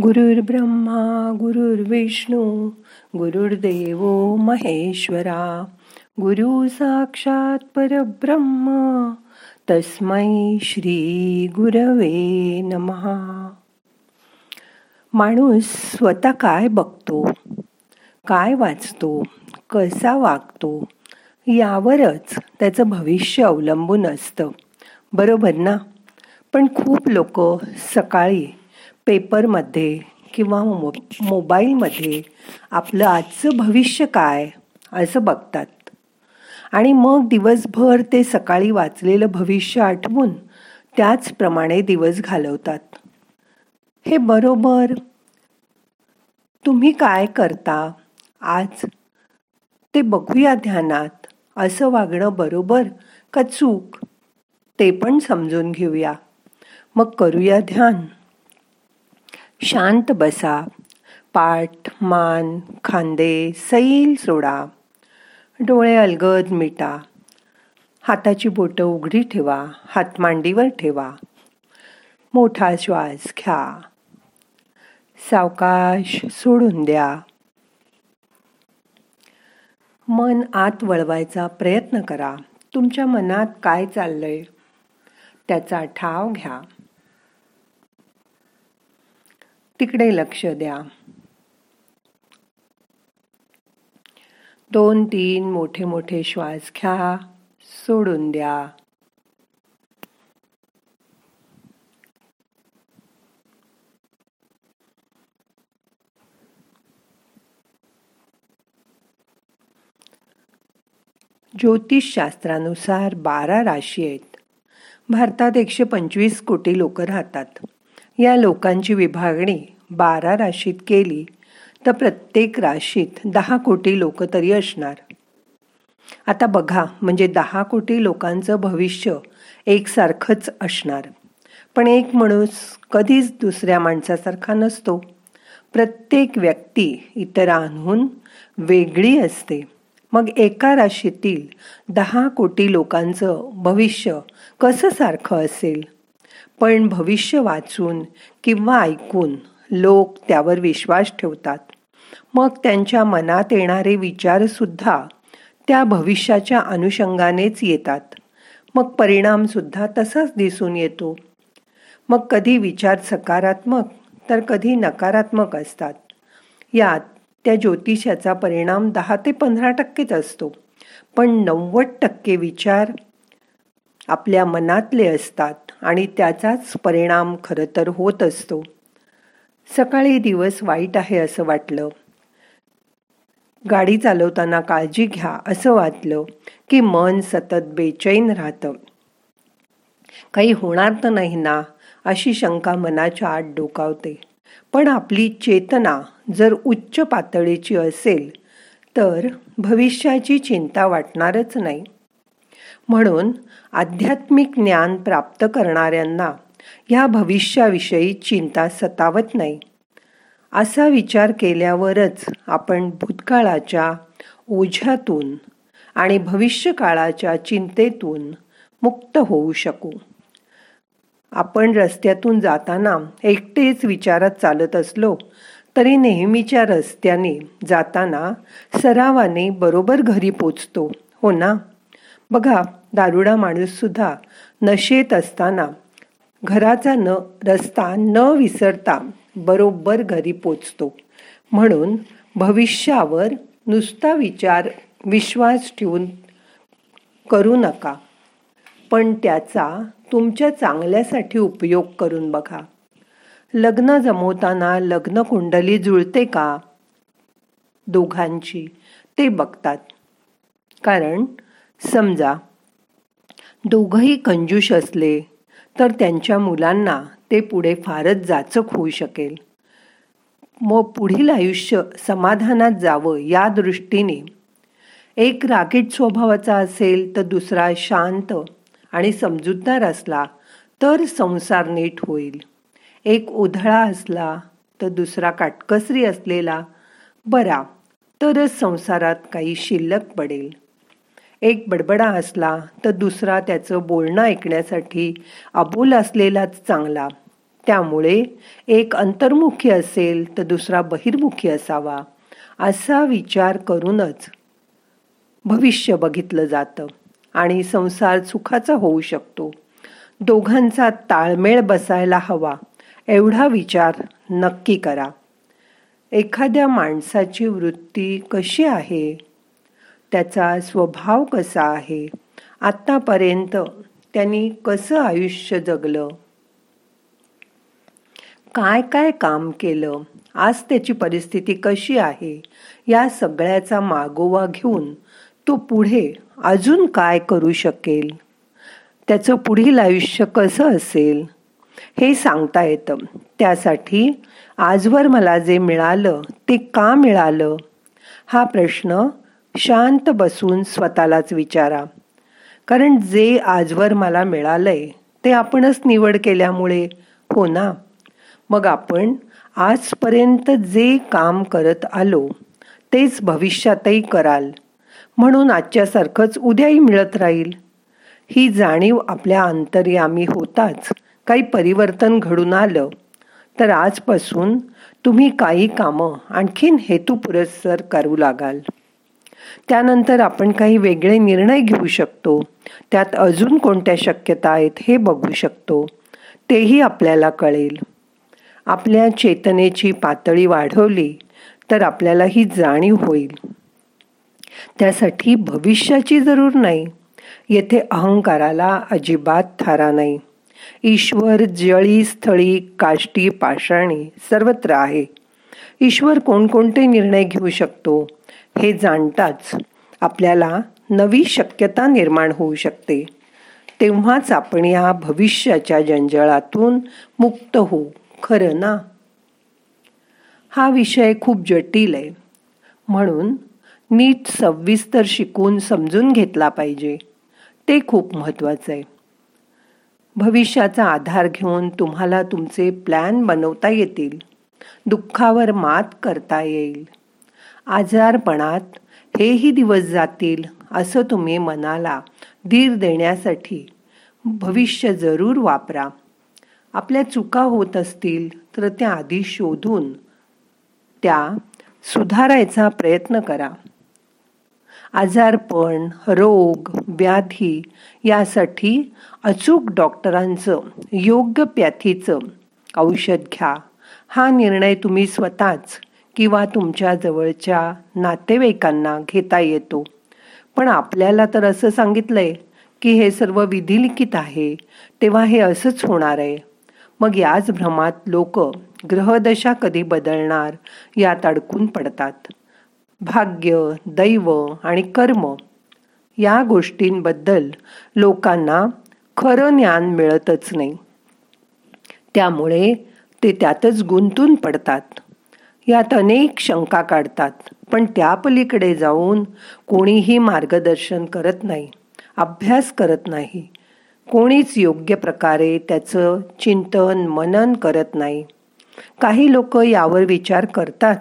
गुरुर्ब्रह्मा गुरुर्विष्णू गुरुर्देव महेश्वरा. गुरु साक्षात परब्रह्म तस्मै श्री गुरवे नमहा माणूस स्वतः काय बघतो? काय वाचतो? कसा वागतो? यावरच त्याचं भविष्य अवलंबून असतं. बरोबर ना? पण खूप लोक सकाळी पेपरमध्ये किंवा मो मोबाईलमध्ये आपलं आजचं भविष्य काय असं बघतात. आणि मग दिवसभर ते सकाळी वाचलेलं भविष्य आठवून त्याचप्रमाणे दिवस घालवतात. हे बरोबर तुम्ही काय करता आज ते बघूया ध्यानात असं वागणं बरोबर का चूक ते पण समजून घेऊया. मग करूया ध्यान. शांत बसा पाठ मान खांदे सैल सोडा. डोळे अलगद मिटा. हाताची बोटं उघडी ठेवा हात मांडीवर ठेवा. मोठा श्वास घ्या. सावकाश सोडून द्या. मन आत वळवायचा प्रयत्न करा. तुमच्या मनात काय चाललंय? त्याचा ठाव घ्या. तिकडे लक्ष द्या. दोन तीन मोठे मोठे श्वास घ्या. सोडून द्या. ज्योतिषशास्त्रानुसार बारा राशी आहेत. भारतात एकशे पंचवीस कोटी लोक राहतात. या लोकांची विभागणी बारा राशीत केली तर प्रत्येक राशीत दहा कोटी लोक तरी असणार. आता बघा म्हणजे दहा कोटी लोकांचं भविष्य एकसारखंच असणार. पण एक माणूस कधीच दुसऱ्या माणसासारखा नसतो. प्रत्येक व्यक्ती इतरांहून वेगळी असते. मग एका राशीतील दहा कोटी लोकांचं भविष्य कसं सारखं असेल? पण भविष्य वाचून किंवा ऐकून लोक त्यावर विश्वास ठेवतात. मग त्यांच्या मनात येणारे विचारसुद्धा त्या भविष्याच्या अनुषंगानेच येतात. मग परिणामसुद्धा तसाच दिसून येतो. मग कधी विचार सकारात्मक तर कधी नकारात्मक असतात. यात त्या ज्योतिषाचा परिणाम दहा ते पंधरा टक्केच असतो. पण नव्वद टक्के विचार आपल्या मनातले असतात. आणि त्याचाच परिणाम खरं तर होत असतो. सकाळी दिवस वाईट आहे असं वाटलं. गाडी चालवताना काळजी घ्या असं वाटलं की मन सतत बेचैन राहतं. काही होणार तर नाही ना अशी शंका मनाच्या आत डोकावते. पण आपली चेतना जर उच्च पातळीची असेल तर भविष्याची चिंता वाटणारच नाही. म्हणून आध्यात्मिक ज्ञान प्राप्त करणाऱ्यांना ह्या भविष्याविषयी चिंता सतावत नाही. असा विचार केल्यावरच आपण भूतकाळाच्या ओझ्यातून आणि भविष्यकाळाच्या चिंतेतून मुक्त होऊ शकू. आपण रस्त्यातून जाताना एकटेच विचारात चालत असलो तरी नेहमीच्या रस्त्याने जाताना सरावाने बरोबर घरी पोचतो हो ना? बघा दारुडा माणूस सुद्धा नशेत असताना घराचा न रस्ता न विसरता बरोबर घरी पोचतो. म्हणून भविष्यावर नुसता विचार विश्वास ठेवून करू नका. पण त्याचा तुमच्या चांगल्यासाठी उपयोग करून बघा. लग्न जमवताना लग्न कुंडली जुळते का? दोघांची. ते बघतात. कारण समजा दोघंही कंजूष असले तर त्यांच्या मुलांना ते पुढे फारच जाचक होऊ शकेल. मग पुढील आयुष्य समाधानात जावं या दृष्टीने. एक रागीट स्वभावाचा असेल तर दुसरा शांत आणि समजूतदार असला तर संसार नीट होईल. एक उधळा असला तर दुसरा काटकसरी असलेला बरा तरच संसारात काही शिल्लक पडेल. एक बडबडा असला तर दुसरा त्याचं बोलणं ऐकण्यासाठी अबोल असलेलाच चांगला. त्यामुळे एक अंतर्मुखी असेल तर दुसरा बहिर्मुखी असावा असा विचार करूनच भविष्य बघितलं जातं आणि संसार सुखाचा होऊ शकतो. दोघांचा ताळमेळ बसायला हवा एवढा विचार नक्की करा. एखाद्या माणसाची वृत्ती कशी आहे? त्याचा स्वभाव कसा आहे? आत्तापर्यंत त्यांनी कसं आयुष्य जगलं? काय काय काम केलं? आज त्याची परिस्थिती कशी आहे? या सगळ्याचा मागोवा घेऊन तो पुढे अजून काय करू शकेल? त्याचं पुढील आयुष्य कसं असेल? हे सांगता येतं. त्यासाठी आजवर मला जे मिळालं ते का मिळालं? हा प्रश्न शांत बसून स्वतःलाच विचारा. कारण जे आजवर मला मिळालंय ते आपणच निवड केल्यामुळे हो ना? मग आपण आजपर्यंत जे काम करत आलो तेच भविष्यातही कराल. म्हणून आजच्यासारखंच उद्याही मिळत राहील. ही जाणीव आपल्या अंतर्यामी होताच काही परिवर्तन घडून आलं. तर आजपासून तुम्ही काही कामं आणखीन हेतुपुरस्सर करू लागाल. त्यानंतर आपण काही वेगळे निर्णय घेऊ शकतो. त्यात अजून कोणत्या शक्यता आहेत हे बघू शकतो. तेही आपल्याला कळेल. आपल्या चेतनेची पातळी वाढवली तर आपल्याला ही जाणीव होईल. त्यासाठी भविष्याची जरूर नाही. येथे अहंकाराला अजिबात थारा नाही. ईश्वर जळी स्थळी काष्टी पाषाणी सर्वत्र आहे. ईश्वर कोणकोणते निर्णय घेऊ शकतो? हे जाणताच आपल्याला नवी शक्यता निर्माण होऊ शकते. तेव्हाच आपण या भविष्याच्या जंजळातून मुक्त होऊ. खरं ना? हा विषय खूप जटिल आहे. म्हणून नीट सविस्तर शिकून समजून घेतला पाहिजे. ते खूप महत्त्वाचं आहे. भविष्याचा आधार घेऊन तुम्हाला तुमचे प्लॅन बनवता येतील. दुःखावर मात करता येईल. आजारपणात हेही दिवस जातील असं तुम्ही मनाला धीर देण्यासाठी भविष्य जरूर वापरा. आपल्या चुका होत असतील तर त्या आधी शोधून त्या सुधारायचा प्रयत्न करा. आजारपण रोग व्याधी यासाठी अचूक डॉक्टरांचं योग्य प्याथीचं औषध घ्या. हा निर्णय तुम्ही स्वतःच किंवा तुमच्या जवळच्या नातेवाईकांना घेता येतो. पण आपल्याला तर असं सांगितलंय की हे सर्व विधिलिखित आहे तेव्हा हे असंच होणार आहे. मग याच भ्रमात लोक ग्रहदशा कधी बदलणार यात अडकून पडतात. भाग्य दैव आणि कर्म या गोष्टींबद्दल लोकांना खरं ज्ञान मिळतच नाही. त्यामुळे ते त्यातच गुंतून पडतात. यात अनेक शंका काढतात. पण त्या पलीकडे जाऊन कोणीही मार्गदर्शन करत नाही अभ्यास करत नाही. कोणीच योग्य प्रकारे त्याचं चिंतन मनन करत नाही. काही लोक यावर विचार करतात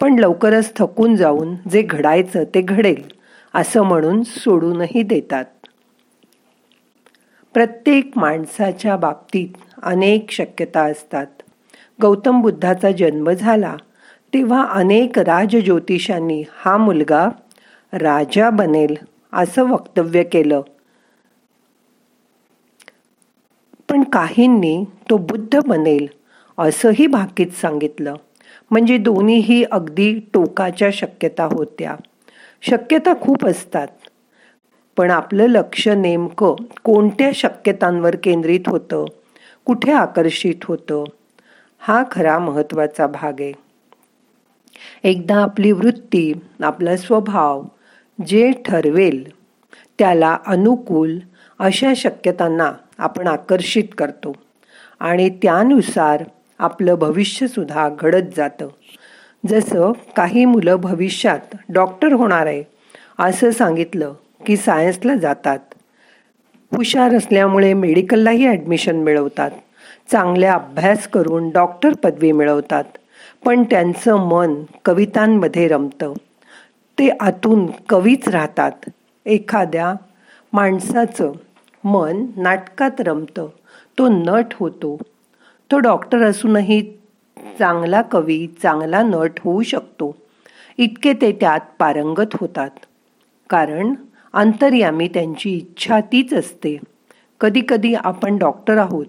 पण लवकरच थकून जाऊन जे घडायचं ते घडेल असं म्हणून सोडूनही देतात. प्रत्येक माणसाच्या बाबतीत अनेक शक्यता असतात. गौतम बुद्धाचा जन्म झाला. तेव्हा अनेक राजज्योतिषांनी हा मुलगा राजा बनेल असं वक्तव्य केलं. पण काहींनी तो बुद्ध बनेल असंही भाकीत सांगितलं. म्हणजे दोन्हीही अगदी टोकाच्या शक्यता होत्या. शक्यता खूप असतात. पण आपलं लक्ष नेमकं कोणत्या शक्यतांवर केंद्रित होतं? कुठे आकर्षित होतं? हा खरा महत्त्वाचा भाग आहे. एकदा आपली वृत्ती आपला स्वभाव जे ठरवेल त्याला अनुकूल अशा शक्यतांना आपण आकर्षित करतो आणि त्यानुसार आपलं भविष्यसुद्धा घडत जातं. जसं काही मुलं भविष्यात डॉक्टर होणार आहे असं सांगितलं की सायन्सला जातात. हुशार असल्यामुळे मेडिकललाही ॲडमिशन मिळवतात. चांगल्या अभ्यास करून डॉक्टर पदवी मिळवतात. पण त्यांचं मन कवितांमध्ये रमतं. ते आतून कवीच राहतात. एखाद्या माणसाचं मन नाटकात रमतं. तो नट होतो. तो डॉक्टर असूनही चांगला कवी चांगला नट होऊ शकतो. इतके ते त्यात पारंगत होतात. कारण अंतर्यामी त्यांची इच्छा तीच असते. कधीकधी आपण डॉक्टर आहोत.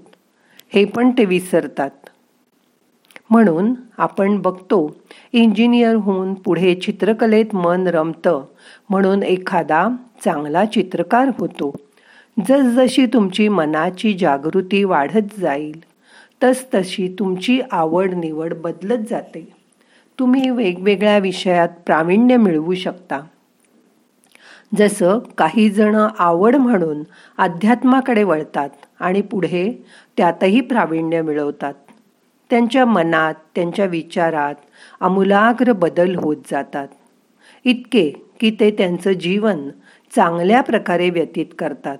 हे पण ते विसरतात. म्हणून आपण बघतो इंजिनियर होऊन पुढे चित्रकलेत मन रमतं म्हणून एखादा चांगला चित्रकार होतो. जसजशी तुमची मनाची जागृती वाढत जाईल तसतशी तुमची आवड निवड बदलत जाते. तुम्ही वेगवेगळ्या विषयात प्रावीण्य मिळवू शकता. जसं काही जण आवड म्हणून अध्यात्माकडे वळतात आणि पुढे त्यातही प्रावीण्य मिळवतात. त्यांच्या मनात त्यांच्या विचारात आमूलाग्र बदल होत जातात. इतके की ते त्यांचं जीवन चांगल्या प्रकारे व्यतीत करतात.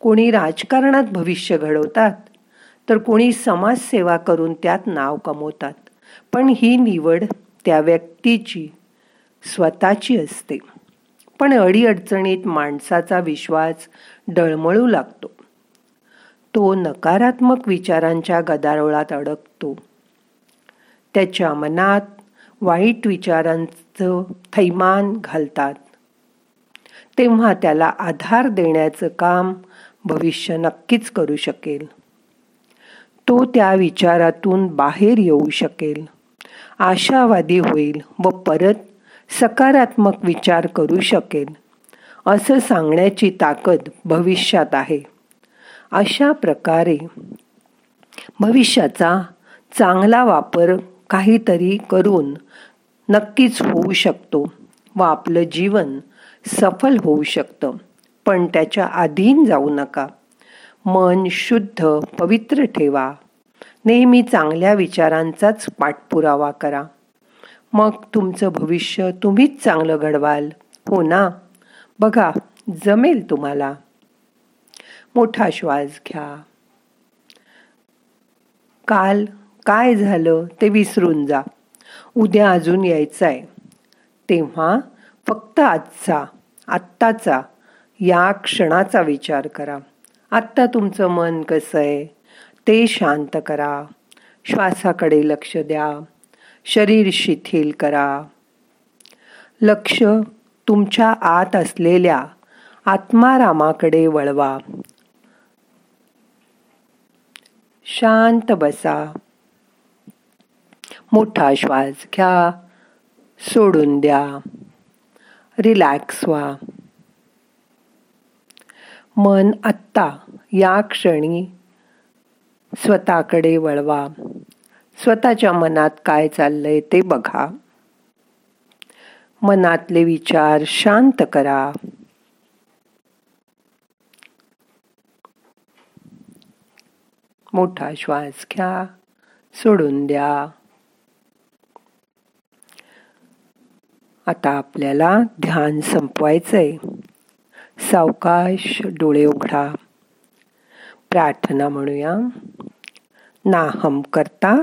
कोणी राजकारणात भविष्य घडवतात तर कोणी समाजसेवा करून त्यात नाव कमवतात. पण ही निवड त्या व्यक्तीची स्वतःची असते. पण अडीअडचणीत माणसाचा विश्वास डळमळू लागतो. तो नकारात्मक विचारांच्या गदारोळात अडकतो. त्याच्या मनात वाईट विचारांचं थैमान घालतात. तेव्हा त्याला आधार देण्याचं काम भविष्य नक्कीच करू शकेल. तो त्या विचारातून बाहेर येऊ शकेल. आशावादी होईल व परत सकारात्मक विचार करू शकेल असं सांगण्याची ताकद भविष्यात आहे. अशा प्रकारे भविष्याचा चांगला वापर काहीतरी करून नक्कीच होऊ शकतो व आपलं जीवन सफल होऊ शकतं. पण त्याच्या अधीन जाऊ नका. मन शुद्ध पवित्र ठेवा. नेहमी चांगल्या विचारांचाच पाठपुरावा करा. मग तुमचं भविष्य तुम्हीच चांगलं घडवाल. हो ना? बघा जमेल तुम्हाला. मोठा श्वास घ्या. काल काय झालं ते विसरून जा. उद्या अजून यायचं आहे तेव्हा फक्त आजचा आत्ताचा या क्षणाचा विचार करा. आत्ता तुमचं मन कसं आहे ते शांत करा. श्वासाकडे लक्ष द्या. शरीर शिथिल करा. लक्ष तुमच्या आत असलेल्या आत्मारामाकडे वळवा. शांत बसा. मोठा श्वास घ्या. सोडून द्या. रिलॅक्स व्हा. मन आत्ता या क्षणी स्वतःकडे वळवा. स्वतःच्या मनात काय चाललंय ते बघा. मनातले विचार शांत करा. मोठा श्वास घ्या सोडून द्या. आता आपल्याला ध्यान संपवायचंय. सावकाश डोळे उघडा. प्रार्थना म्हणूया. नाहम करता